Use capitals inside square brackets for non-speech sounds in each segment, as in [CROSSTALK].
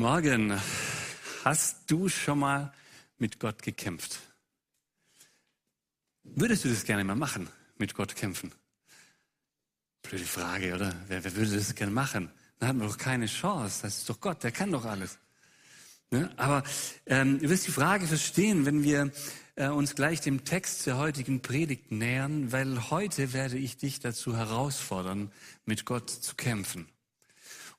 Morgen. Hast du schon mal mit Gott gekämpft? Würdest du das gerne mal machen, mit Gott kämpfen? Blöde Frage, oder? Wer, wer würde das gerne machen? Dann hat man doch keine Chance. Das ist doch Gott, der kann doch alles. Ne? Aber ähm, ihr wirst die Frage verstehen, wenn wir äh, uns gleich dem Text der heutigen Predigt nähern, weil heute werde ich dich dazu herausfordern, mit Gott zu kämpfen.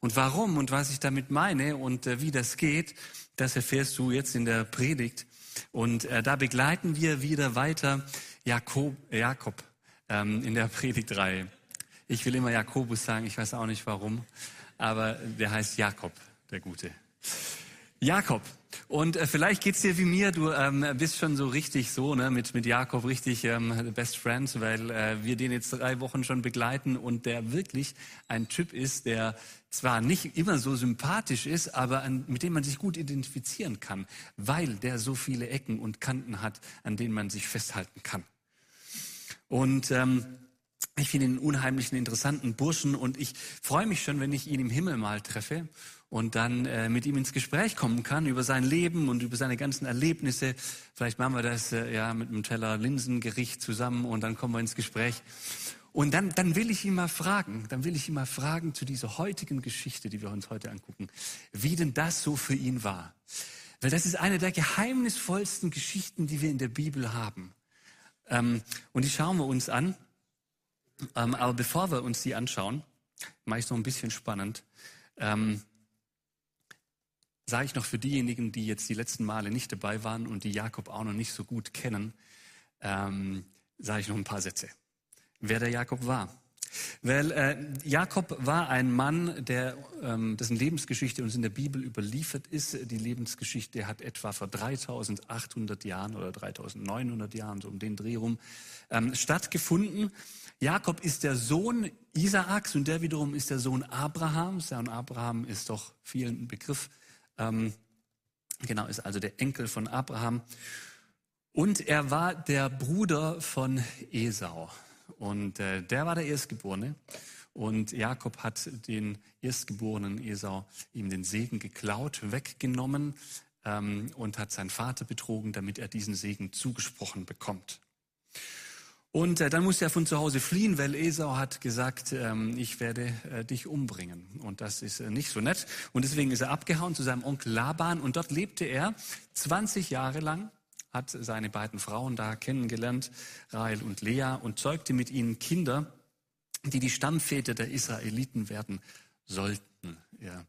Und warum und was ich damit meine und äh, wie das geht, das erfährst du jetzt in der Predigt. Und äh, da begleiten wir wieder weiter Jakob, Jakob ähm, in der [LAUGHS] Predigtreihe. Ich will immer Jakobus sagen, ich weiß auch nicht warum, aber der heißt Jakob, der Gute. Jakob. Und äh, vielleicht geht's dir wie mir, du ähm, bist schon so richtig so, ne, mit, mit Jakob richtig ähm, Best Friends, weil äh, wir den jetzt drei Wochen schon begleiten und der wirklich ein Typ ist, der zwar nicht immer so sympathisch ist, aber an, mit dem man sich gut identifizieren kann, weil der so viele Ecken und Kanten hat, an denen man sich festhalten kann. Und ähm, ich finde ihn einen unheimlichen, interessanten Burschen und ich freue mich schon, wenn ich ihn im Himmel mal treffe und dann äh, mit ihm ins Gespräch kommen kann über sein Leben und über seine ganzen Erlebnisse. Vielleicht machen wir das äh, ja mit einem Teller Linsengericht zusammen und dann kommen wir ins Gespräch. Und dann, dann will ich ihn mal fragen, dann will ich ihn mal fragen zu dieser heutigen Geschichte, die wir uns heute angucken, wie denn das so für ihn war. Weil das ist eine der geheimnisvollsten Geschichten, die wir in der Bibel haben. Ähm, und die schauen wir uns an. Ähm, aber bevor wir uns die anschauen, mache ich es noch ein bisschen spannend. Ähm, sage ich noch für diejenigen, die jetzt die letzten Male nicht dabei waren und die Jakob auch noch nicht so gut kennen, ähm, sage ich noch ein paar Sätze. Wer der Jakob war. Weil äh, Jakob war ein Mann, der, ähm, dessen Lebensgeschichte uns in der Bibel überliefert ist. Die Lebensgeschichte hat etwa vor 3800 Jahren oder 3900 Jahren, so um den Dreh rum, ähm, stattgefunden. Jakob ist der Sohn Isaaks und der wiederum ist der Sohn Abrahams. Ja, und Abraham ist doch vielen ein Begriff. Ähm, genau, ist also der Enkel von Abraham. Und er war der Bruder von Esau. Und äh, der war der Erstgeborene. Und Jakob hat den Erstgeborenen Esau ihm den Segen geklaut, weggenommen ähm, und hat seinen Vater betrogen, damit er diesen Segen zugesprochen bekommt. Und äh, dann musste er von zu Hause fliehen, weil Esau hat gesagt, ähm, ich werde äh, dich umbringen. Und das ist äh, nicht so nett. Und deswegen ist er abgehauen zu seinem Onkel Laban. Und dort lebte er 20 Jahre lang, hat seine beiden Frauen da kennengelernt, Rahel und Lea, und zeugte mit ihnen Kinder, die die Stammväter der Israeliten werden sollten. Ja.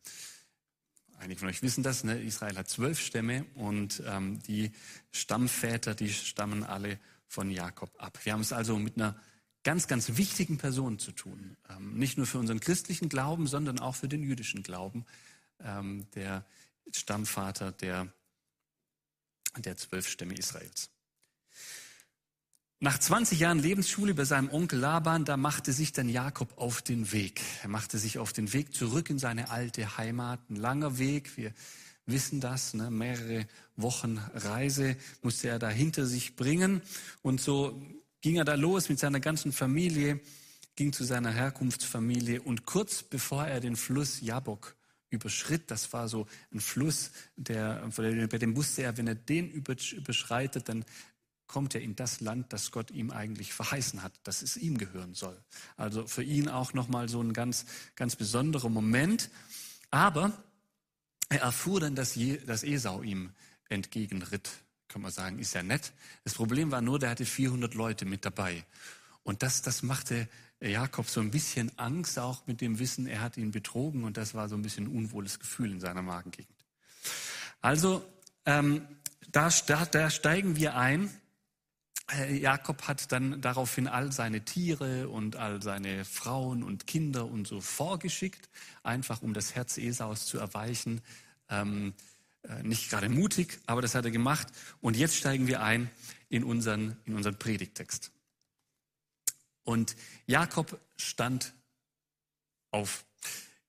Einige von euch wissen das, ne? Israel hat zwölf Stämme und ähm, die Stammväter, die stammen alle von Jakob ab. Wir haben es also mit einer ganz, ganz wichtigen Person zu tun. Ähm, nicht nur für unseren christlichen Glauben, sondern auch für den jüdischen Glauben. Ähm, der Stammvater der, der zwölf Stämme Israels. Nach 20 Jahren Lebensschule bei seinem Onkel Laban, da machte sich dann Jakob auf den Weg. Er machte sich auf den Weg zurück in seine alte Heimat. Ein langer Weg. Wir wissen das, ne? mehrere Wochen Reise musste er da hinter sich bringen. Und so ging er da los mit seiner ganzen Familie, ging zu seiner Herkunftsfamilie und kurz bevor er den Fluss Jabok überschritt, das war so ein Fluss, der, bei dem wusste er, wenn er den überschreitet, dann kommt er in das Land, das Gott ihm eigentlich verheißen hat, dass es ihm gehören soll. Also für ihn auch nochmal so ein ganz, ganz besonderer Moment. Aber er erfuhr dann, dass, dass Esau ihm entgegenritt. Kann man sagen, ist ja nett. Das Problem war nur, der hatte 400 Leute mit dabei. Und das, das machte Jakob so ein bisschen Angst, auch mit dem Wissen, er hat ihn betrogen. Und das war so ein bisschen ein unwohles Gefühl in seiner Magengegend. Also, ähm, da, da steigen wir ein Jakob hat dann daraufhin all seine Tiere und all seine Frauen und Kinder und so vorgeschickt, einfach um das Herz Esaus zu erweichen. Ähm, äh, nicht gerade mutig, aber das hat er gemacht. Und jetzt steigen wir ein in unseren, in unseren Predigtext. Und Jakob stand auf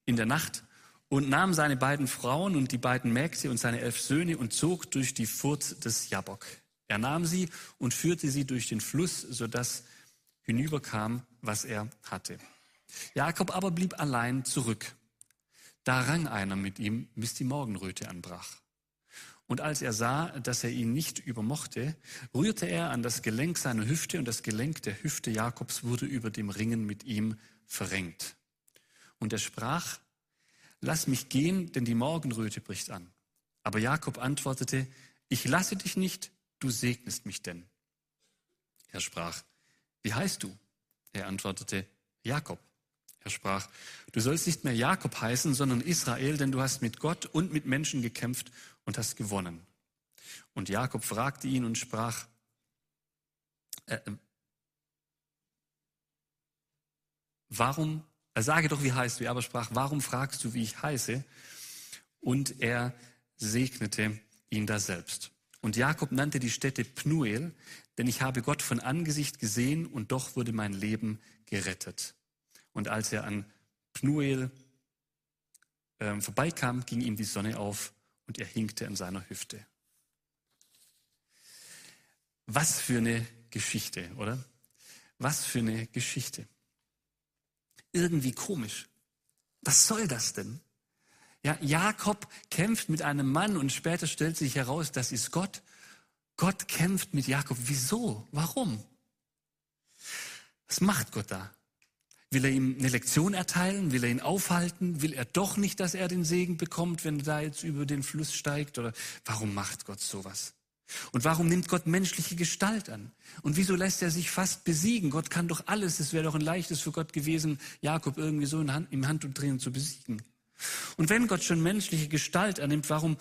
in der Nacht und nahm seine beiden Frauen und die beiden Mägde und seine elf Söhne und zog durch die Furt des Jabok. Er nahm sie und führte sie durch den Fluss, sodass hinüberkam, was er hatte. Jakob aber blieb allein zurück. Da rang einer mit ihm, bis die Morgenröte anbrach. Und als er sah, dass er ihn nicht übermochte, rührte er an das Gelenk seiner Hüfte und das Gelenk der Hüfte Jakobs wurde über dem Ringen mit ihm verrenkt. Und er sprach, lass mich gehen, denn die Morgenröte bricht an. Aber Jakob antwortete, ich lasse dich nicht, du segnest mich denn. Er sprach, wie heißt du? Er antwortete, Jakob. Er sprach, du sollst nicht mehr Jakob heißen, sondern Israel, denn du hast mit Gott und mit Menschen gekämpft und hast gewonnen. Und Jakob fragte ihn und sprach, äh, äh warum, er sage doch, wie heißt du, er aber sprach, warum fragst du, wie ich heiße? Und er segnete ihn da selbst. Und Jakob nannte die Stätte Pnuel, denn ich habe Gott von Angesicht gesehen und doch wurde mein Leben gerettet. Und als er an Pnuel äh, vorbeikam, ging ihm die Sonne auf und er hinkte an seiner Hüfte. Was für eine Geschichte, oder? Was für eine Geschichte. Irgendwie komisch. Was soll das denn? Ja, Jakob kämpft mit einem Mann und später stellt sich heraus, das ist Gott. Gott kämpft mit Jakob. Wieso? Warum? Was macht Gott da? Will er ihm eine Lektion erteilen? Will er ihn aufhalten? Will er doch nicht, dass er den Segen bekommt, wenn er da jetzt über den Fluss steigt? Oder warum macht Gott sowas? Und warum nimmt Gott menschliche Gestalt an? Und wieso lässt er sich fast besiegen? Gott kann doch alles. Es wäre doch ein leichtes für Gott gewesen, Jakob irgendwie so im Handumdrehen zu besiegen. Und wenn Gott schon menschliche Gestalt annimmt, warum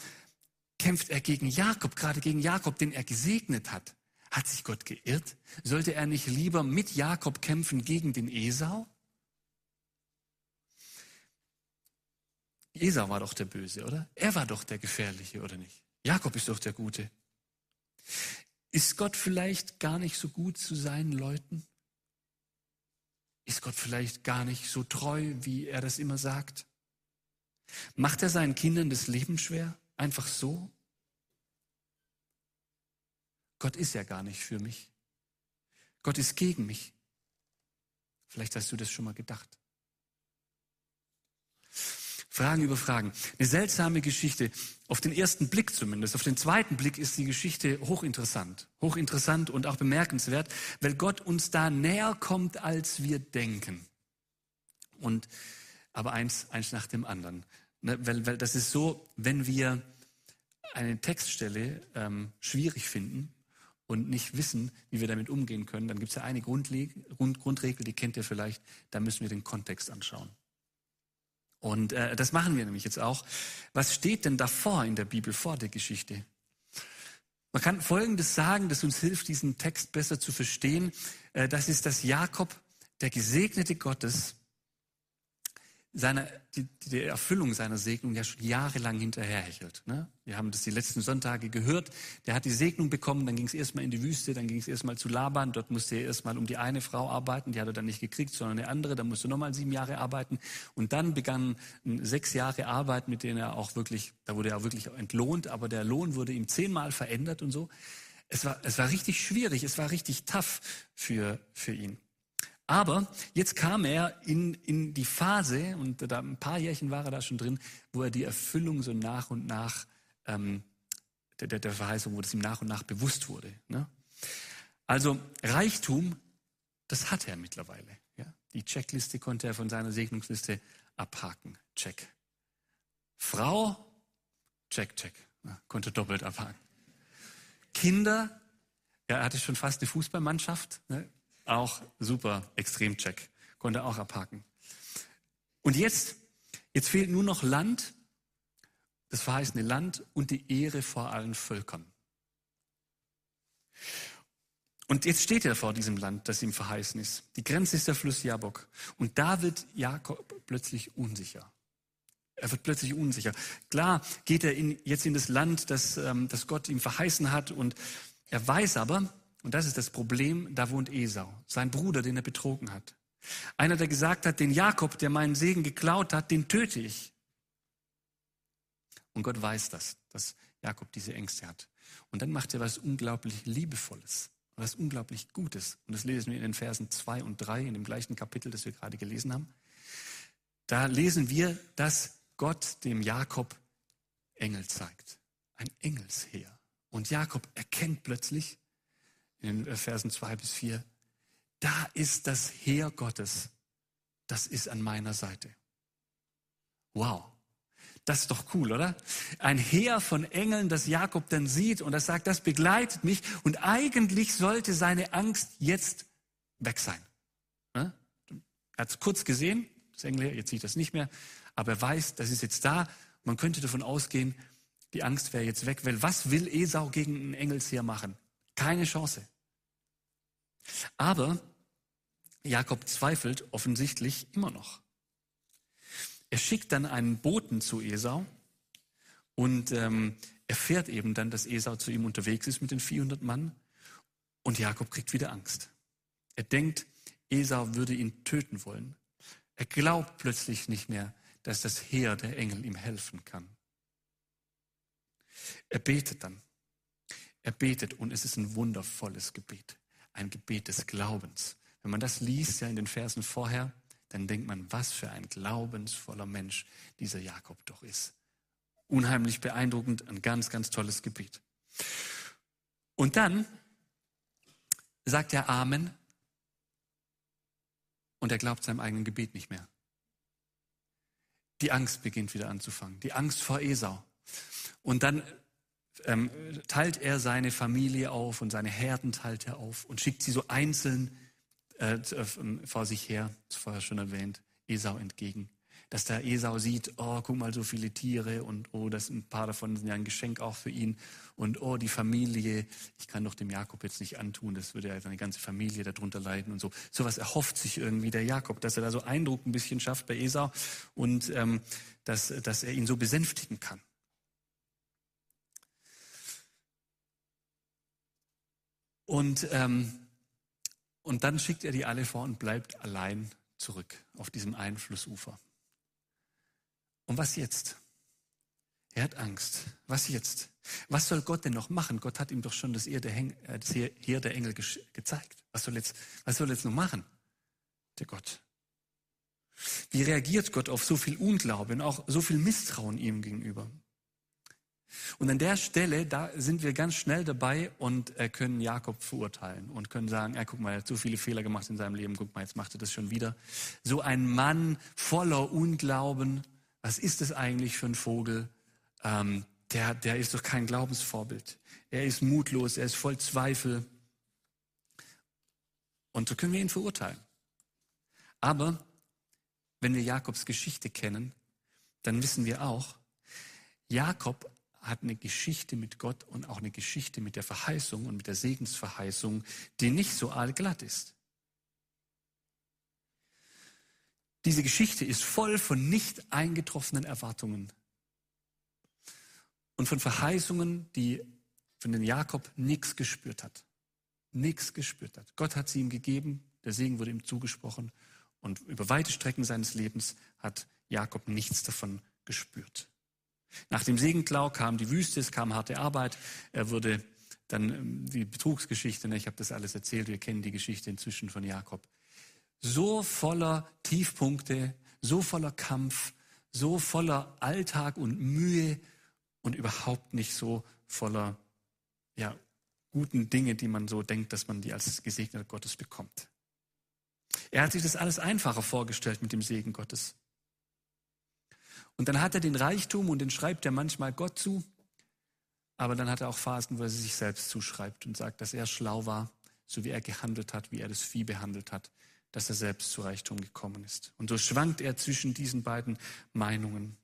kämpft er gegen Jakob, gerade gegen Jakob, den er gesegnet hat? Hat sich Gott geirrt? Sollte er nicht lieber mit Jakob kämpfen gegen den Esau? Esau war doch der Böse, oder? Er war doch der Gefährliche, oder nicht? Jakob ist doch der Gute. Ist Gott vielleicht gar nicht so gut zu seinen Leuten? Ist Gott vielleicht gar nicht so treu, wie er das immer sagt? Macht er seinen Kindern das Leben schwer? Einfach so? Gott ist ja gar nicht für mich. Gott ist gegen mich. Vielleicht hast du das schon mal gedacht. Fragen über Fragen. Eine seltsame Geschichte. Auf den ersten Blick zumindest. Auf den zweiten Blick ist die Geschichte hochinteressant. Hochinteressant und auch bemerkenswert, weil Gott uns da näher kommt, als wir denken. Und, aber eins, eins nach dem anderen. Ne, weil, weil das ist so, wenn wir eine Textstelle ähm, schwierig finden und nicht wissen, wie wir damit umgehen können, dann gibt es ja eine Grundleg Grund, Grundregel, die kennt ihr vielleicht, da müssen wir den Kontext anschauen. Und äh, das machen wir nämlich jetzt auch. Was steht denn davor in der Bibel vor der Geschichte? Man kann Folgendes sagen, das uns hilft, diesen Text besser zu verstehen. Äh, das ist, dass Jakob, der Gesegnete Gottes, seiner, die, die Erfüllung seiner Segnung ja schon jahrelang hinterherhechelt. Ne? Wir haben das die letzten Sonntage gehört. Der hat die Segnung bekommen, dann ging es erstmal in die Wüste, dann ging es erstmal zu Laban. Dort musste er erstmal um die eine Frau arbeiten, die hat er dann nicht gekriegt, sondern eine andere. Dann musste er nochmal sieben Jahre arbeiten. Und dann begann sechs Jahre Arbeit, mit denen er auch wirklich, da wurde er auch wirklich entlohnt, aber der Lohn wurde ihm zehnmal verändert und so. Es war, es war richtig schwierig, es war richtig tough für, für ihn. Aber jetzt kam er in, in die Phase, und da ein paar Jährchen war er da schon drin, wo er die Erfüllung so nach und nach, ähm, der, der, der Verheißung, wo das ihm nach und nach bewusst wurde. Ne? Also Reichtum, das hat er mittlerweile. Ja? Die Checkliste konnte er von seiner Segnungsliste abhaken. Check. Frau, check, check. Ja, konnte doppelt abhaken. Kinder, ja, er hatte schon fast eine Fußballmannschaft. Ne? Auch super, Extremcheck. Konnte auch abhaken. Und jetzt, jetzt fehlt nur noch Land, das verheißene Land und die Ehre vor allen Völkern. Und jetzt steht er vor diesem Land, das ihm verheißen ist. Die Grenze ist der Fluss Jabok. Und da wird Jakob plötzlich unsicher. Er wird plötzlich unsicher. Klar geht er in, jetzt in das Land, das, ähm, das Gott ihm verheißen hat. Und er weiß aber, und das ist das Problem, da wohnt Esau, sein Bruder, den er betrogen hat. Einer, der gesagt hat, den Jakob, der meinen Segen geklaut hat, den töte ich. Und Gott weiß das, dass Jakob diese Ängste hat. Und dann macht er was unglaublich Liebevolles, was unglaublich Gutes. Und das lesen wir in den Versen 2 und 3 in dem gleichen Kapitel, das wir gerade gelesen haben. Da lesen wir, dass Gott dem Jakob Engel zeigt. Ein Engelsheer. Und Jakob erkennt plötzlich in den Versen zwei bis vier, da ist das Heer Gottes. Das ist an meiner Seite. Wow. Das ist doch cool, oder? Ein Heer von Engeln, das Jakob dann sieht und das sagt, das begleitet mich und eigentlich sollte seine Angst jetzt weg sein. Er hat es kurz gesehen, das Engel, jetzt sieht er es nicht mehr, aber er weiß, das ist jetzt da. Man könnte davon ausgehen, die Angst wäre jetzt weg, weil was will Esau gegen einen Engelsheer machen? Keine Chance. Aber Jakob zweifelt offensichtlich immer noch. Er schickt dann einen Boten zu Esau und ähm, erfährt eben dann, dass Esau zu ihm unterwegs ist mit den 400 Mann und Jakob kriegt wieder Angst. Er denkt, Esau würde ihn töten wollen. Er glaubt plötzlich nicht mehr, dass das Heer der Engel ihm helfen kann. Er betet dann. Er betet und es ist ein wundervolles Gebet, ein Gebet des Glaubens. Wenn man das liest, ja in den Versen vorher, dann denkt man, was für ein glaubensvoller Mensch dieser Jakob doch ist. Unheimlich beeindruckend, ein ganz, ganz tolles Gebet. Und dann sagt er Amen und er glaubt seinem eigenen Gebet nicht mehr. Die Angst beginnt wieder anzufangen, die Angst vor Esau. Und dann ähm, teilt er seine Familie auf und seine Herden teilt er auf und schickt sie so einzeln äh, ähm, vor sich her, das vorher schon erwähnt, Esau entgegen. Dass der Esau sieht, oh, guck mal, so viele Tiere und oh, das ein paar davon sind ja ein Geschenk auch für ihn. Und oh, die Familie, ich kann doch dem Jakob jetzt nicht antun, das würde ja seine ganze Familie darunter leiden und so. Sowas erhofft sich irgendwie der Jakob, dass er da so Eindruck ein bisschen schafft bei Esau und ähm, dass, dass er ihn so besänftigen kann. Und ähm, und dann schickt er die alle vor und bleibt allein zurück auf diesem Einflussufer. Und was jetzt? Er hat Angst. Was jetzt? Was soll Gott denn noch machen? Gott hat ihm doch schon das Heer der, äh, Heer der Engel gezeigt. Was soll, jetzt, was soll jetzt noch machen? Der Gott. Wie reagiert Gott auf so viel Unglaube und auch so viel Misstrauen ihm gegenüber? Und an der Stelle, da sind wir ganz schnell dabei und äh, können Jakob verurteilen und können sagen, äh, guck mal, er hat so viele Fehler gemacht in seinem Leben, guck mal, jetzt macht er das schon wieder. So ein Mann voller Unglauben, was ist das eigentlich für ein Vogel? Ähm, der, der ist doch kein Glaubensvorbild. Er ist mutlos, er ist voll Zweifel. Und so können wir ihn verurteilen. Aber wenn wir Jakobs Geschichte kennen, dann wissen wir auch, Jakob hat eine Geschichte mit Gott und auch eine Geschichte mit der Verheißung und mit der Segensverheißung, die nicht so allglatt ist. Diese Geschichte ist voll von nicht eingetroffenen Erwartungen und von Verheißungen, die von den Jakob nichts gespürt hat. Nichts gespürt hat. Gott hat sie ihm gegeben, der Segen wurde ihm zugesprochen und über weite Strecken seines Lebens hat Jakob nichts davon gespürt. Nach dem Segenklau kam die Wüste, es kam harte Arbeit. Er wurde dann ähm, die Betrugsgeschichte, ne, ich habe das alles erzählt, wir kennen die Geschichte inzwischen von Jakob. So voller Tiefpunkte, so voller Kampf, so voller Alltag und Mühe und überhaupt nicht so voller ja, guten Dinge, die man so denkt, dass man die als gesegneter Gottes bekommt. Er hat sich das alles einfacher vorgestellt mit dem Segen Gottes. Und dann hat er den Reichtum und den schreibt er manchmal Gott zu. Aber dann hat er auch Phasen, wo er sich selbst zuschreibt und sagt, dass er schlau war, so wie er gehandelt hat, wie er das Vieh behandelt hat, dass er selbst zu Reichtum gekommen ist. Und so schwankt er zwischen diesen beiden Meinungen.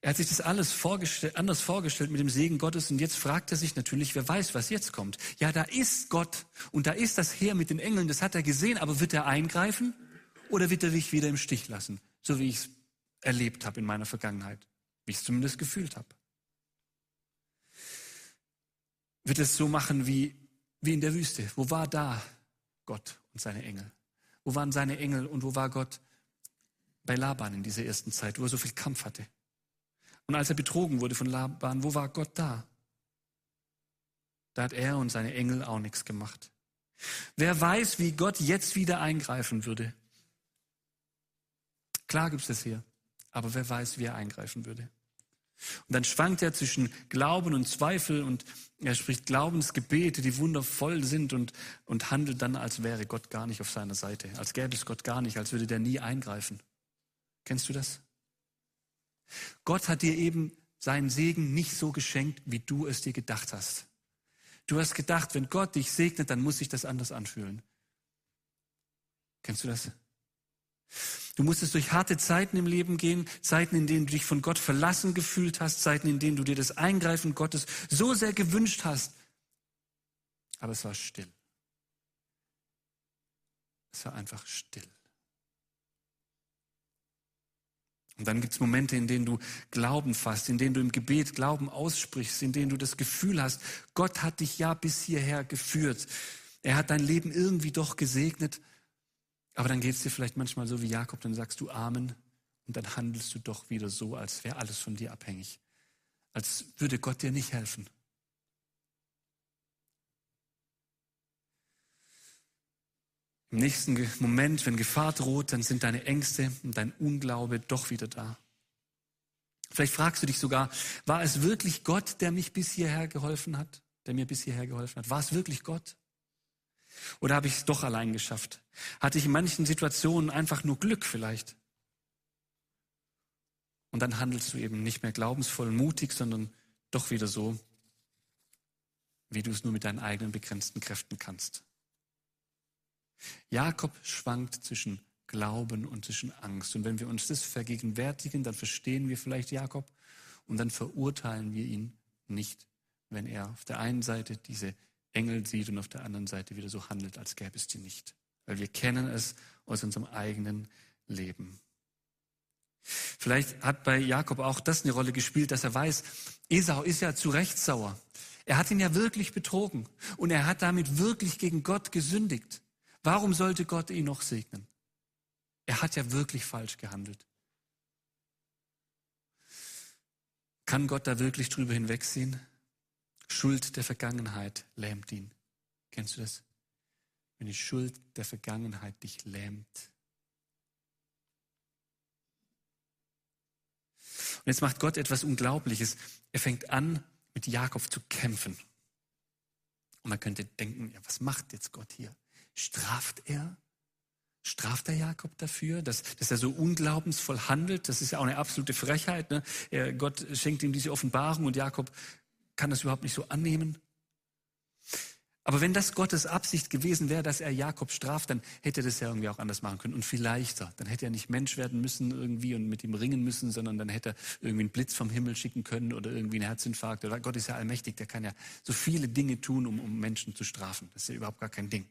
Er hat sich das alles vorgestellt, anders vorgestellt mit dem Segen Gottes und jetzt fragt er sich natürlich, wer weiß, was jetzt kommt. Ja, da ist Gott und da ist das Heer mit den Engeln, das hat er gesehen, aber wird er eingreifen oder wird er dich wieder im Stich lassen? So wie ich es erlebt habe in meiner Vergangenheit, wie ich es zumindest gefühlt habe. Wird es so machen wie, wie in der Wüste. Wo war da Gott und seine Engel? Wo waren seine Engel und wo war Gott bei Laban in dieser ersten Zeit, wo er so viel Kampf hatte? Und als er betrogen wurde von Laban, wo war Gott da? Da hat er und seine Engel auch nichts gemacht. Wer weiß, wie Gott jetzt wieder eingreifen würde. Klar gibt es das hier, aber wer weiß, wie er eingreifen würde. Und dann schwankt er zwischen Glauben und Zweifel und er spricht Glaubensgebete, die wundervoll sind und, und handelt dann, als wäre Gott gar nicht auf seiner Seite, als gäbe es Gott gar nicht, als würde der nie eingreifen. Kennst du das? Gott hat dir eben seinen Segen nicht so geschenkt, wie du es dir gedacht hast. Du hast gedacht, wenn Gott dich segnet, dann muss sich das anders anfühlen. Kennst du das? Du musstest durch harte Zeiten im Leben gehen, Zeiten, in denen du dich von Gott verlassen gefühlt hast, Zeiten, in denen du dir das Eingreifen Gottes so sehr gewünscht hast. Aber es war still. Es war einfach still. Und dann gibt es Momente, in denen du Glauben fasst, in denen du im Gebet Glauben aussprichst, in denen du das Gefühl hast, Gott hat dich ja bis hierher geführt. Er hat dein Leben irgendwie doch gesegnet. Aber dann geht es dir vielleicht manchmal so wie Jakob, dann sagst du Amen und dann handelst du doch wieder so, als wäre alles von dir abhängig. Als würde Gott dir nicht helfen. Im nächsten Moment, wenn Gefahr droht, dann sind deine Ängste und dein Unglaube doch wieder da. Vielleicht fragst du dich sogar, war es wirklich Gott, der mich bis hierher geholfen hat? Der mir bis hierher geholfen hat? War es wirklich Gott? Oder habe ich es doch allein geschafft? Hatte ich in manchen Situationen einfach nur Glück vielleicht? Und dann handelst du eben nicht mehr glaubensvoll und mutig, sondern doch wieder so, wie du es nur mit deinen eigenen begrenzten Kräften kannst. Jakob schwankt zwischen Glauben und zwischen Angst. Und wenn wir uns das vergegenwärtigen, dann verstehen wir vielleicht Jakob und dann verurteilen wir ihn nicht, wenn er auf der einen Seite diese Engel sieht und auf der anderen Seite wieder so handelt, als gäbe es die nicht. Weil wir kennen es aus unserem eigenen Leben. Vielleicht hat bei Jakob auch das eine Rolle gespielt, dass er weiß, Esau ist ja zu Recht sauer. Er hat ihn ja wirklich betrogen und er hat damit wirklich gegen Gott gesündigt. Warum sollte Gott ihn noch segnen? Er hat ja wirklich falsch gehandelt. Kann Gott da wirklich drüber hinwegsehen? Schuld der Vergangenheit lähmt ihn. Kennst du das? Wenn die Schuld der Vergangenheit dich lähmt. Und jetzt macht Gott etwas Unglaubliches. Er fängt an, mit Jakob zu kämpfen. Und man könnte denken, ja, was macht jetzt Gott hier? Straft er? Straft er Jakob dafür, dass, dass er so unglaubensvoll handelt? Das ist ja auch eine absolute Frechheit. Ne? Er, Gott schenkt ihm diese Offenbarung und Jakob kann das überhaupt nicht so annehmen. Aber wenn das Gottes Absicht gewesen wäre, dass er Jakob straft, dann hätte er das ja irgendwie auch anders machen können und viel leichter. Dann hätte er nicht Mensch werden müssen irgendwie und mit ihm ringen müssen, sondern dann hätte er irgendwie einen Blitz vom Himmel schicken können oder irgendwie einen Herzinfarkt. Gott ist ja allmächtig, der kann ja so viele Dinge tun, um, um Menschen zu strafen. Das ist ja überhaupt gar kein Ding.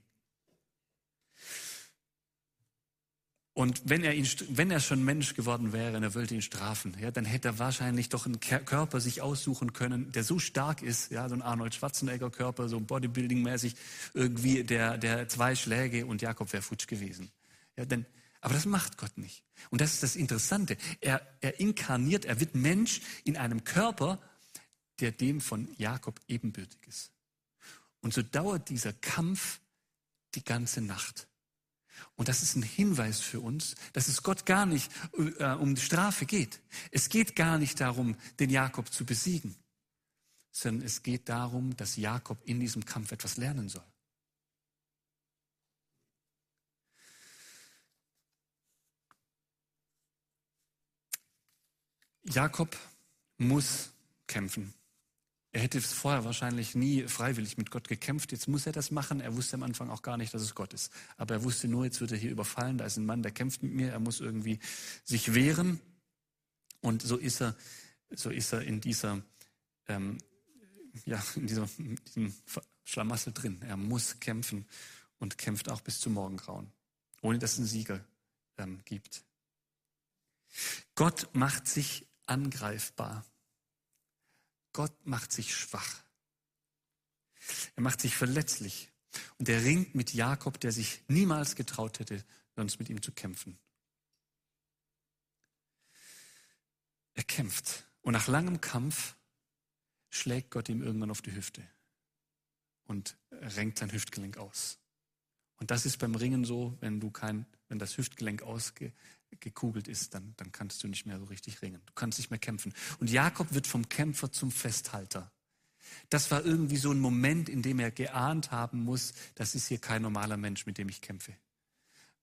Und wenn er, ihn, wenn er schon Mensch geworden wäre und er wollte ihn strafen, ja, dann hätte er wahrscheinlich doch einen Körper sich aussuchen können, der so stark ist, ja, so ein Arnold Schwarzenegger Körper, so Bodybuilding-mäßig, irgendwie der, der zwei Schläge und Jakob wäre futsch gewesen. Ja, denn, aber das macht Gott nicht. Und das ist das Interessante. Er, er inkarniert, er wird Mensch in einem Körper, der dem von Jakob ebenbürtig ist. Und so dauert dieser Kampf die ganze Nacht. Und das ist ein Hinweis für uns, dass es Gott gar nicht äh, um Strafe geht. Es geht gar nicht darum, den Jakob zu besiegen, sondern es geht darum, dass Jakob in diesem Kampf etwas lernen soll. Jakob muss kämpfen. Er hätte vorher wahrscheinlich nie freiwillig mit Gott gekämpft. Jetzt muss er das machen. Er wusste am Anfang auch gar nicht, dass es Gott ist. Aber er wusste nur, jetzt wird er hier überfallen. Da ist ein Mann, der kämpft mit mir. Er muss irgendwie sich wehren. Und so ist er, so ist er in dieser, ähm, ja, in dieser, diesem Schlamassel drin. Er muss kämpfen und kämpft auch bis zum Morgengrauen, ohne dass es einen Sieger ähm, gibt. Gott macht sich angreifbar. Gott macht sich schwach. Er macht sich verletzlich. Und er ringt mit Jakob, der sich niemals getraut hätte, sonst mit ihm zu kämpfen. Er kämpft. Und nach langem Kampf schlägt Gott ihm irgendwann auf die Hüfte und renkt sein Hüftgelenk aus. Und das ist beim Ringen so, wenn du kein, wenn das Hüftgelenk ausge, gekugelt ist, dann, dann kannst du nicht mehr so richtig ringen. Du kannst nicht mehr kämpfen. Und Jakob wird vom Kämpfer zum Festhalter. Das war irgendwie so ein Moment, in dem er geahnt haben muss, das ist hier kein normaler Mensch, mit dem ich kämpfe.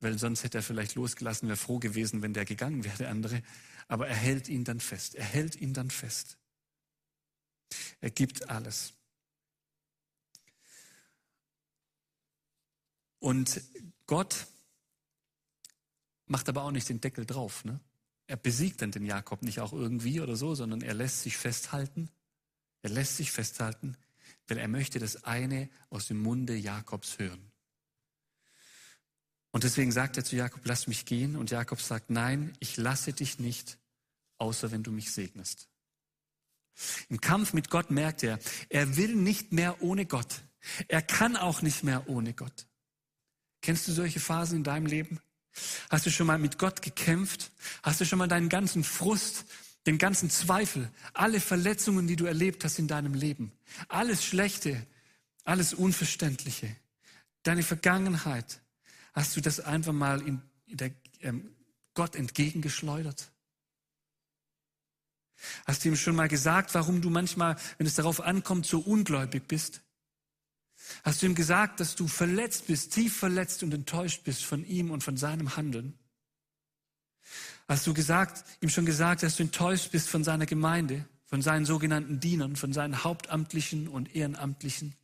Weil sonst hätte er vielleicht losgelassen, wäre froh gewesen, wenn der gegangen wäre, der andere. Aber er hält ihn dann fest. Er hält ihn dann fest. Er gibt alles. Und Gott macht aber auch nicht den Deckel drauf. Ne? Er besiegt dann den Jakob nicht auch irgendwie oder so, sondern er lässt sich festhalten. Er lässt sich festhalten, weil er möchte das eine aus dem Munde Jakobs hören. Und deswegen sagt er zu Jakob, lass mich gehen. Und Jakob sagt, nein, ich lasse dich nicht, außer wenn du mich segnest. Im Kampf mit Gott merkt er, er will nicht mehr ohne Gott. Er kann auch nicht mehr ohne Gott. Kennst du solche Phasen in deinem Leben? Hast du schon mal mit Gott gekämpft? Hast du schon mal deinen ganzen Frust, den ganzen Zweifel, alle Verletzungen, die du erlebt hast in deinem Leben, alles Schlechte, alles Unverständliche, deine Vergangenheit, hast du das einfach mal in der, ähm, Gott entgegengeschleudert? Hast du ihm schon mal gesagt, warum du manchmal, wenn es darauf ankommt, so ungläubig bist? Hast du ihm gesagt, dass du verletzt bist, tief verletzt und enttäuscht bist von ihm und von seinem Handeln? Hast du gesagt, ihm schon gesagt, dass du enttäuscht bist von seiner Gemeinde, von seinen sogenannten Dienern, von seinen Hauptamtlichen und Ehrenamtlichen?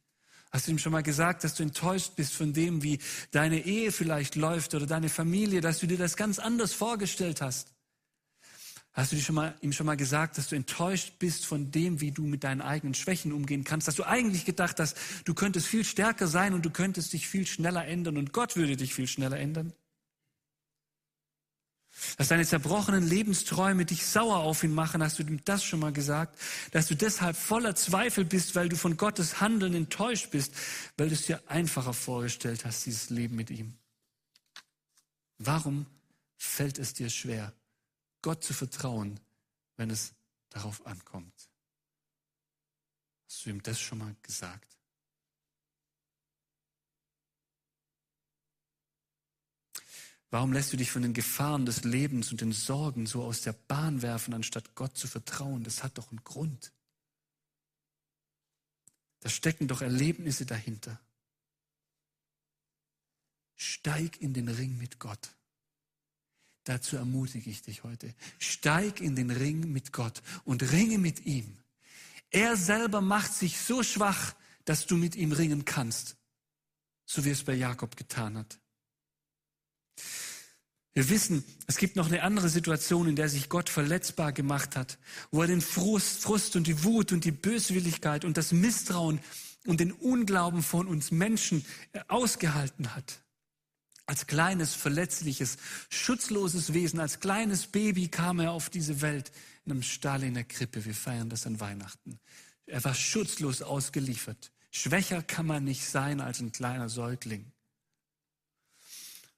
Hast du ihm schon mal gesagt, dass du enttäuscht bist von dem, wie deine Ehe vielleicht läuft oder deine Familie, dass du dir das ganz anders vorgestellt hast? Hast du schon mal, ihm schon mal gesagt, dass du enttäuscht bist von dem, wie du mit deinen eigenen Schwächen umgehen kannst? Dass du eigentlich gedacht hast, du könntest viel stärker sein und du könntest dich viel schneller ändern und Gott würde dich viel schneller ändern? Dass deine zerbrochenen Lebensträume dich sauer auf ihn machen, hast du ihm das schon mal gesagt? Dass du deshalb voller Zweifel bist, weil du von Gottes Handeln enttäuscht bist, weil du es dir einfacher vorgestellt hast, dieses Leben mit ihm. Warum fällt es dir schwer, Gott zu vertrauen, wenn es darauf ankommt. Hast du ihm das schon mal gesagt? Warum lässt du dich von den Gefahren des Lebens und den Sorgen so aus der Bahn werfen, anstatt Gott zu vertrauen? Das hat doch einen Grund. Da stecken doch Erlebnisse dahinter. Steig in den Ring mit Gott. Dazu ermutige ich dich heute. Steig in den Ring mit Gott und ringe mit ihm. Er selber macht sich so schwach, dass du mit ihm ringen kannst, so wie es bei Jakob getan hat. Wir wissen, es gibt noch eine andere Situation, in der sich Gott verletzbar gemacht hat, wo er den Frust, Frust und die Wut und die Böswilligkeit und das Misstrauen und den Unglauben von uns Menschen ausgehalten hat. Als kleines, verletzliches, schutzloses Wesen, als kleines Baby kam er auf diese Welt in einem Stall in der Krippe. Wir feiern das an Weihnachten. Er war schutzlos ausgeliefert. Schwächer kann man nicht sein als ein kleiner Säugling.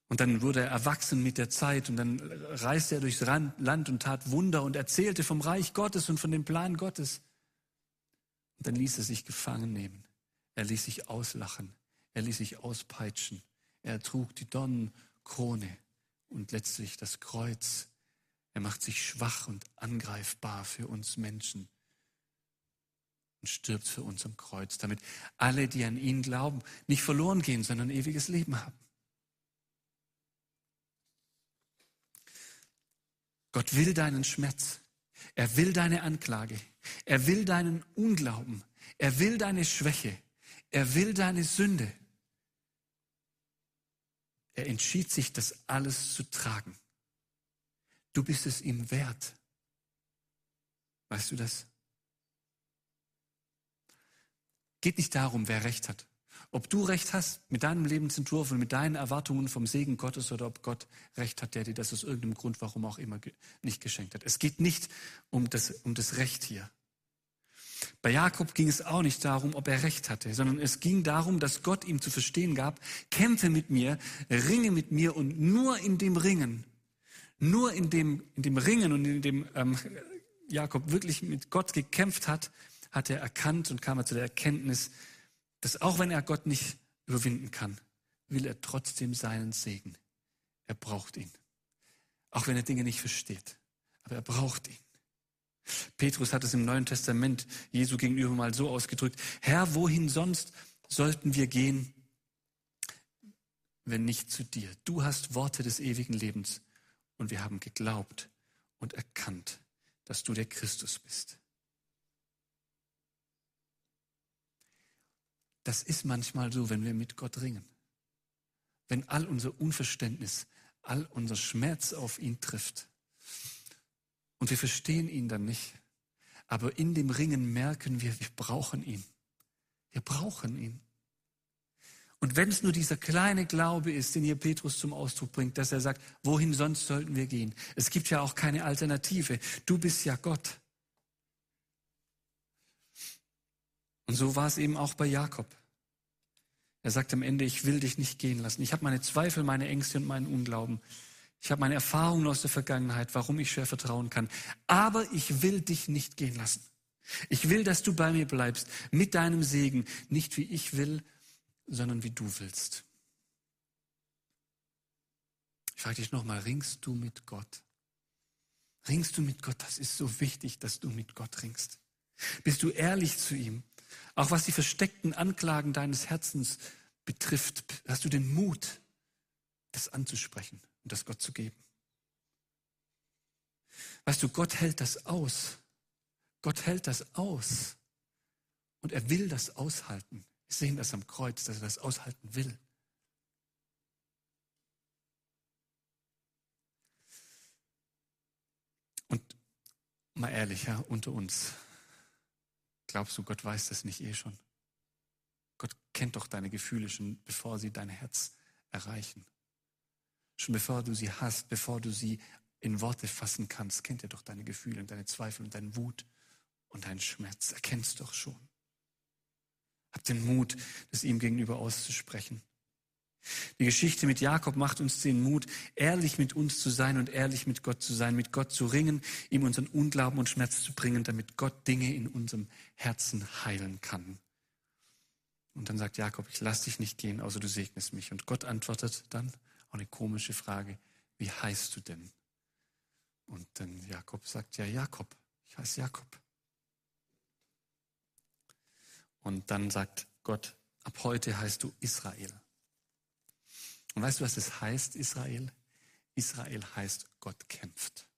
Und dann wurde er erwachsen mit der Zeit und dann reiste er durchs Land und tat Wunder und erzählte vom Reich Gottes und von dem Plan Gottes. Und dann ließ er sich gefangen nehmen. Er ließ sich auslachen. Er ließ sich auspeitschen. Er trug die Dornenkrone und letztlich das Kreuz. Er macht sich schwach und angreifbar für uns Menschen und stirbt für uns am Kreuz, damit alle, die an ihn glauben, nicht verloren gehen, sondern ewiges Leben haben. Gott will deinen Schmerz. Er will deine Anklage. Er will deinen Unglauben. Er will deine Schwäche. Er will deine Sünde. Er entschied sich, das alles zu tragen. Du bist es ihm wert. Weißt du das? Geht nicht darum, wer recht hat. Ob du recht hast mit deinem Lebensentwurf und mit deinen Erwartungen vom Segen Gottes oder ob Gott recht hat, der dir das aus irgendeinem Grund, warum auch immer, nicht geschenkt hat. Es geht nicht um das, um das Recht hier. Bei Jakob ging es auch nicht darum, ob er recht hatte, sondern es ging darum, dass Gott ihm zu verstehen gab, kämpfe mit mir, ringe mit mir und nur in dem Ringen, nur in dem, in dem Ringen und in dem ähm, Jakob wirklich mit Gott gekämpft hat, hat er erkannt und kam er zu der Erkenntnis, dass auch wenn er Gott nicht überwinden kann, will er trotzdem seinen Segen. Er braucht ihn. Auch wenn er Dinge nicht versteht. Aber er braucht ihn. Petrus hat es im Neuen Testament Jesu gegenüber mal so ausgedrückt, Herr, wohin sonst sollten wir gehen, wenn nicht zu dir? Du hast Worte des ewigen Lebens und wir haben geglaubt und erkannt, dass du der Christus bist. Das ist manchmal so, wenn wir mit Gott ringen. Wenn all unser Unverständnis, all unser Schmerz auf ihn trifft. Und wir verstehen ihn dann nicht. Aber in dem Ringen merken wir, wir brauchen ihn. Wir brauchen ihn. Und wenn es nur dieser kleine Glaube ist, den hier Petrus zum Ausdruck bringt, dass er sagt, wohin sonst sollten wir gehen? Es gibt ja auch keine Alternative. Du bist ja Gott. Und so war es eben auch bei Jakob. Er sagt am Ende, ich will dich nicht gehen lassen. Ich habe meine Zweifel, meine Ängste und meinen Unglauben. Ich habe meine Erfahrungen aus der Vergangenheit, warum ich schwer vertrauen kann. Aber ich will dich nicht gehen lassen. Ich will, dass du bei mir bleibst, mit deinem Segen, nicht wie ich will, sondern wie du willst. Ich frage dich nochmal, ringst du mit Gott? Ringst du mit Gott? Das ist so wichtig, dass du mit Gott ringst. Bist du ehrlich zu ihm? Auch was die versteckten Anklagen deines Herzens betrifft, hast du den Mut, das anzusprechen und das Gott zu geben. Weißt du, Gott hält das aus. Gott hält das aus. Und er will das aushalten. Wir sehen das am Kreuz, dass er das aushalten will. Und mal ehrlich, ja, unter uns. Glaubst du, Gott weiß das nicht eh schon? Gott kennt doch deine Gefühle schon, bevor sie dein Herz erreichen. Schon bevor du sie hast, bevor du sie in Worte fassen kannst, kennt er doch deine Gefühle und deine Zweifel und deine Wut und deinen Schmerz. Er kennt es doch schon. Hab den Mut, das ihm gegenüber auszusprechen. Die Geschichte mit Jakob macht uns den Mut, ehrlich mit uns zu sein und ehrlich mit Gott zu sein, mit Gott zu ringen, ihm unseren Unglauben und Schmerz zu bringen, damit Gott Dinge in unserem Herzen heilen kann. Und dann sagt Jakob, ich lass dich nicht gehen, außer du segnest mich. Und Gott antwortet dann, auch eine komische Frage, wie heißt du denn? Und dann Jakob sagt, ja Jakob, ich heiße Jakob. Und dann sagt Gott, ab heute heißt du Israel. Und weißt du, was das heißt, Israel? Israel heißt, Gott kämpft.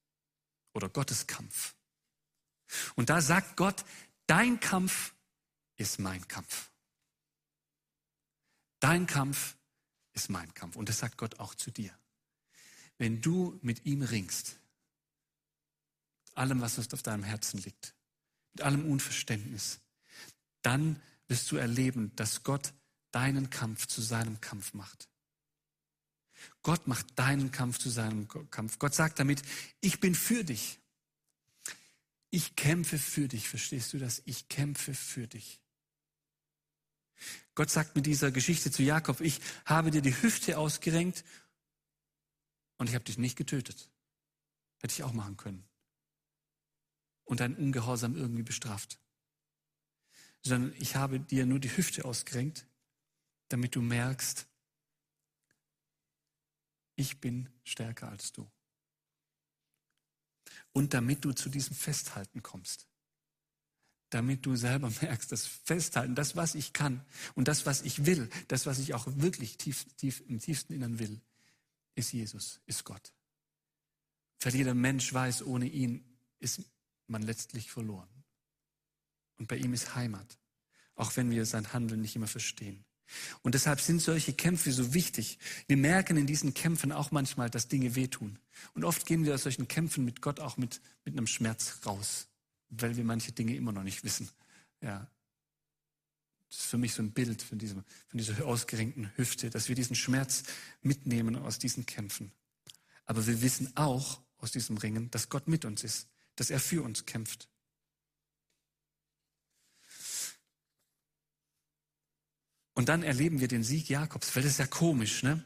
Oder Gottes Kampf. Und da sagt Gott, dein Kampf ist mein Kampf. Dein Kampf ist mein Kampf. Und das sagt Gott auch zu dir. Wenn du mit ihm ringst, allem, was auf deinem Herzen liegt, mit allem Unverständnis, dann wirst du erleben, dass Gott deinen Kampf zu seinem Kampf macht. Gott macht deinen Kampf zu seinem Kampf. Gott sagt damit, ich bin für dich. Ich kämpfe für dich. Verstehst du das? Ich kämpfe für dich. Gott sagt mit dieser Geschichte zu Jakob, ich habe dir die Hüfte ausgerenkt und ich habe dich nicht getötet. Hätte ich auch machen können. Und dein Ungehorsam irgendwie bestraft. Sondern ich habe dir nur die Hüfte ausgerenkt, damit du merkst, ich bin stärker als du. Und damit du zu diesem Festhalten kommst. Damit du selber [LAUGHS] merkst, das Festhalten, das, was ich kann und das, was ich will, das, was ich auch wirklich tief, tief im tiefsten Innern will, ist Jesus, ist Gott. Weil jeder Mensch weiß, ohne ihn ist man letztlich verloren. Und bei ihm ist Heimat, auch wenn wir sein Handeln nicht immer verstehen. Und deshalb sind solche Kämpfe so wichtig. Wir merken in diesen Kämpfen auch manchmal, dass Dinge wehtun. Und oft gehen wir aus solchen Kämpfen mit Gott auch mit, mit einem Schmerz raus, weil wir manche Dinge immer noch nicht wissen. Ja. Das ist für mich so ein Bild von, diesem, von dieser ausgerenkten Hüfte, dass wir diesen Schmerz mitnehmen aus diesen Kämpfen. Aber wir wissen auch aus diesem Ringen, dass Gott mit uns ist, dass er für uns kämpft. Und dann erleben wir den Sieg Jakobs, weil das ist ja komisch, ne?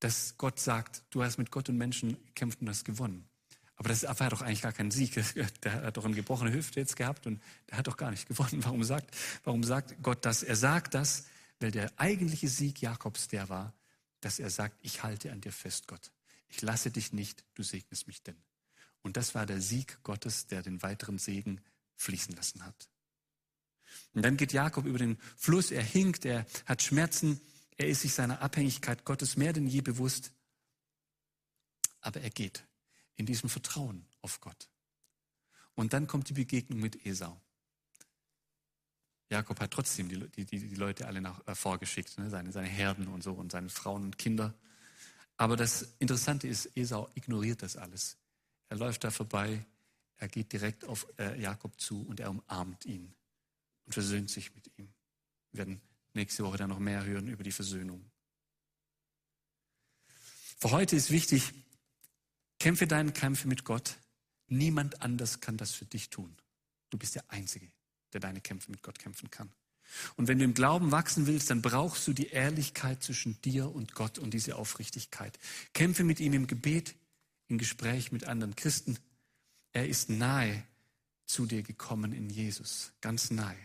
dass Gott sagt, du hast mit Gott und Menschen gekämpft und hast gewonnen. Aber das war doch eigentlich gar kein Sieg. [LAUGHS] Der hat doch eine gebrochene Hüfte jetzt gehabt und der hat doch gar nicht gewonnen. Warum sagt, warum sagt Gott das? Er sagt das, weil der eigentliche Sieg Jakobs der war, dass er sagt, ich halte an dir fest, Gott. Ich lasse dich nicht, du segnest mich denn. Und das war der Sieg Gottes, der den weiteren Segen fließen lassen hat. Und dann geht Jakob über den Fluss, er hinkt, er hat Schmerzen, er ist sich seiner Abhängigkeit Gottes mehr denn je bewusst. Aber er geht in diesem Vertrauen auf Gott. Und dann kommt die Begegnung mit Esau. Jakob hat trotzdem die, die, die Leute alle nach, äh, vorgeschickt, ne? seine, seine Herden und so und seine Frauen und Kinder. Aber das Interessante ist, Esau ignoriert das alles. Er läuft da vorbei, er geht direkt auf äh, Jakob zu und er umarmt ihn und versöhnt sich mit ihm. Wir werden nächste Woche dann noch mehr hören über die Versöhnung. Für heute ist wichtig, kämpfe deinen Kämpfe mit Gott. Niemand anders kann das für dich tun. Du bist der Einzige, der deine Kämpfe mit Gott kämpfen kann. Und wenn du im Glauben wachsen willst, dann brauchst du die Ehrlichkeit zwischen dir und Gott und diese Aufrichtigkeit. Kämpfe mit ihm im Gebet, im Gespräch mit anderen Christen. Er ist nahe zu dir gekommen in Jesus, ganz nahe.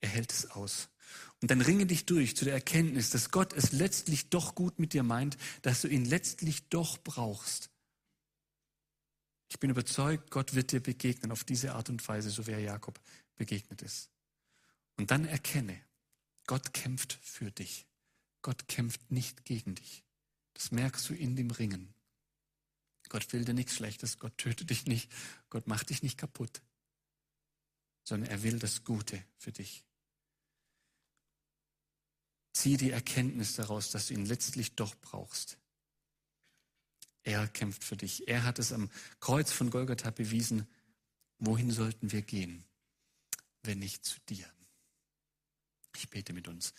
Er hält es aus. Und dann ringe dich durch zu der Erkenntnis, dass Gott es letztlich doch gut mit dir meint, dass du ihn letztlich doch brauchst. Ich bin überzeugt, Gott wird dir begegnen auf diese Art und Weise, so wie er Jakob begegnet ist. Und dann erkenne, Gott kämpft für dich. Gott kämpft nicht gegen dich. Das merkst du in dem Ringen. Gott will dir nichts Schlechtes, Gott tötet dich nicht, Gott macht dich nicht kaputt, sondern er will das Gute für dich. Zieh die Erkenntnis daraus, dass du ihn letztlich doch brauchst. Er kämpft für dich. Er hat es am Kreuz von Golgatha bewiesen. Wohin sollten wir gehen, wenn nicht zu dir? Ich bete mit uns.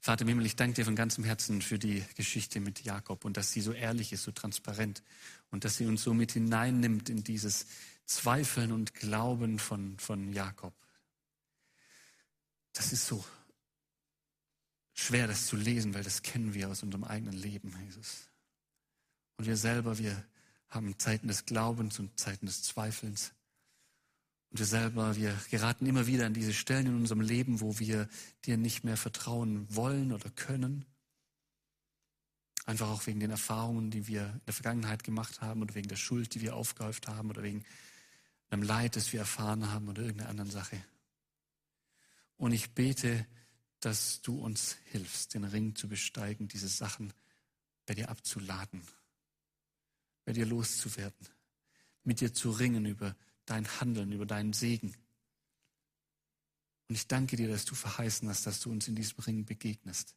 Vater im ich danke dir von ganzem Herzen für die Geschichte mit Jakob und dass sie so ehrlich ist, so transparent und dass sie uns so mit hineinnimmt in dieses Zweifeln und Glauben von, von Jakob. Das ist so schwer, das zu lesen, weil das kennen wir aus unserem eigenen Leben, Jesus. Und wir selber, wir haben Zeiten des Glaubens und Zeiten des Zweifelns. Und wir selber, wir geraten immer wieder an diese Stellen in unserem Leben, wo wir dir nicht mehr vertrauen wollen oder können. Einfach auch wegen den Erfahrungen, die wir in der Vergangenheit gemacht haben oder wegen der Schuld, die wir aufgehäuft haben oder wegen einem Leid, das wir erfahren haben oder irgendeiner anderen Sache. Und ich bete, dass du uns hilfst, den Ring zu besteigen, diese Sachen bei dir abzuladen, bei dir loszuwerden, mit dir zu ringen über dein Handeln, über deinen Segen. Und ich danke dir, dass du verheißen hast, dass du uns in diesem Ring begegnest,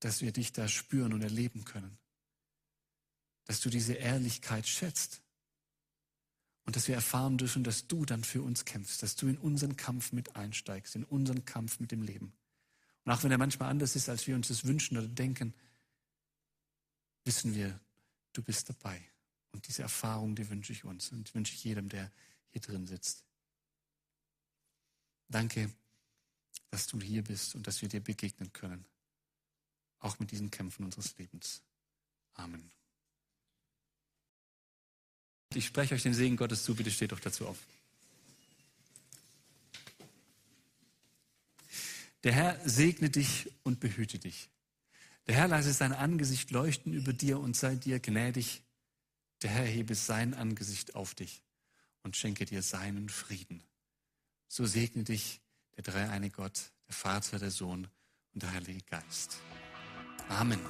dass wir dich da spüren und erleben können, dass du diese Ehrlichkeit schätzt und dass wir erfahren dürfen, dass du dann für uns kämpfst, dass du in unseren Kampf mit einsteigst, in unseren Kampf mit dem Leben. Und auch wenn er manchmal anders ist, als wir uns das wünschen oder denken, wissen wir, du bist dabei. Und diese Erfahrung, die wünsche ich uns und wünsche ich jedem, der hier drin sitzt. Danke, dass du hier bist und dass wir dir begegnen können, auch mit diesen Kämpfen unseres Lebens. Amen. Ich spreche euch den Segen Gottes zu, bitte steht doch dazu auf. Der Herr segne dich und behüte dich. Der Herr lasse sein Angesicht leuchten über dir und sei dir gnädig. Der Herr hebe sein Angesicht auf dich und schenke dir seinen Frieden. So segne dich der dreieine Gott, der Vater, der Sohn und der Heilige Geist. Amen.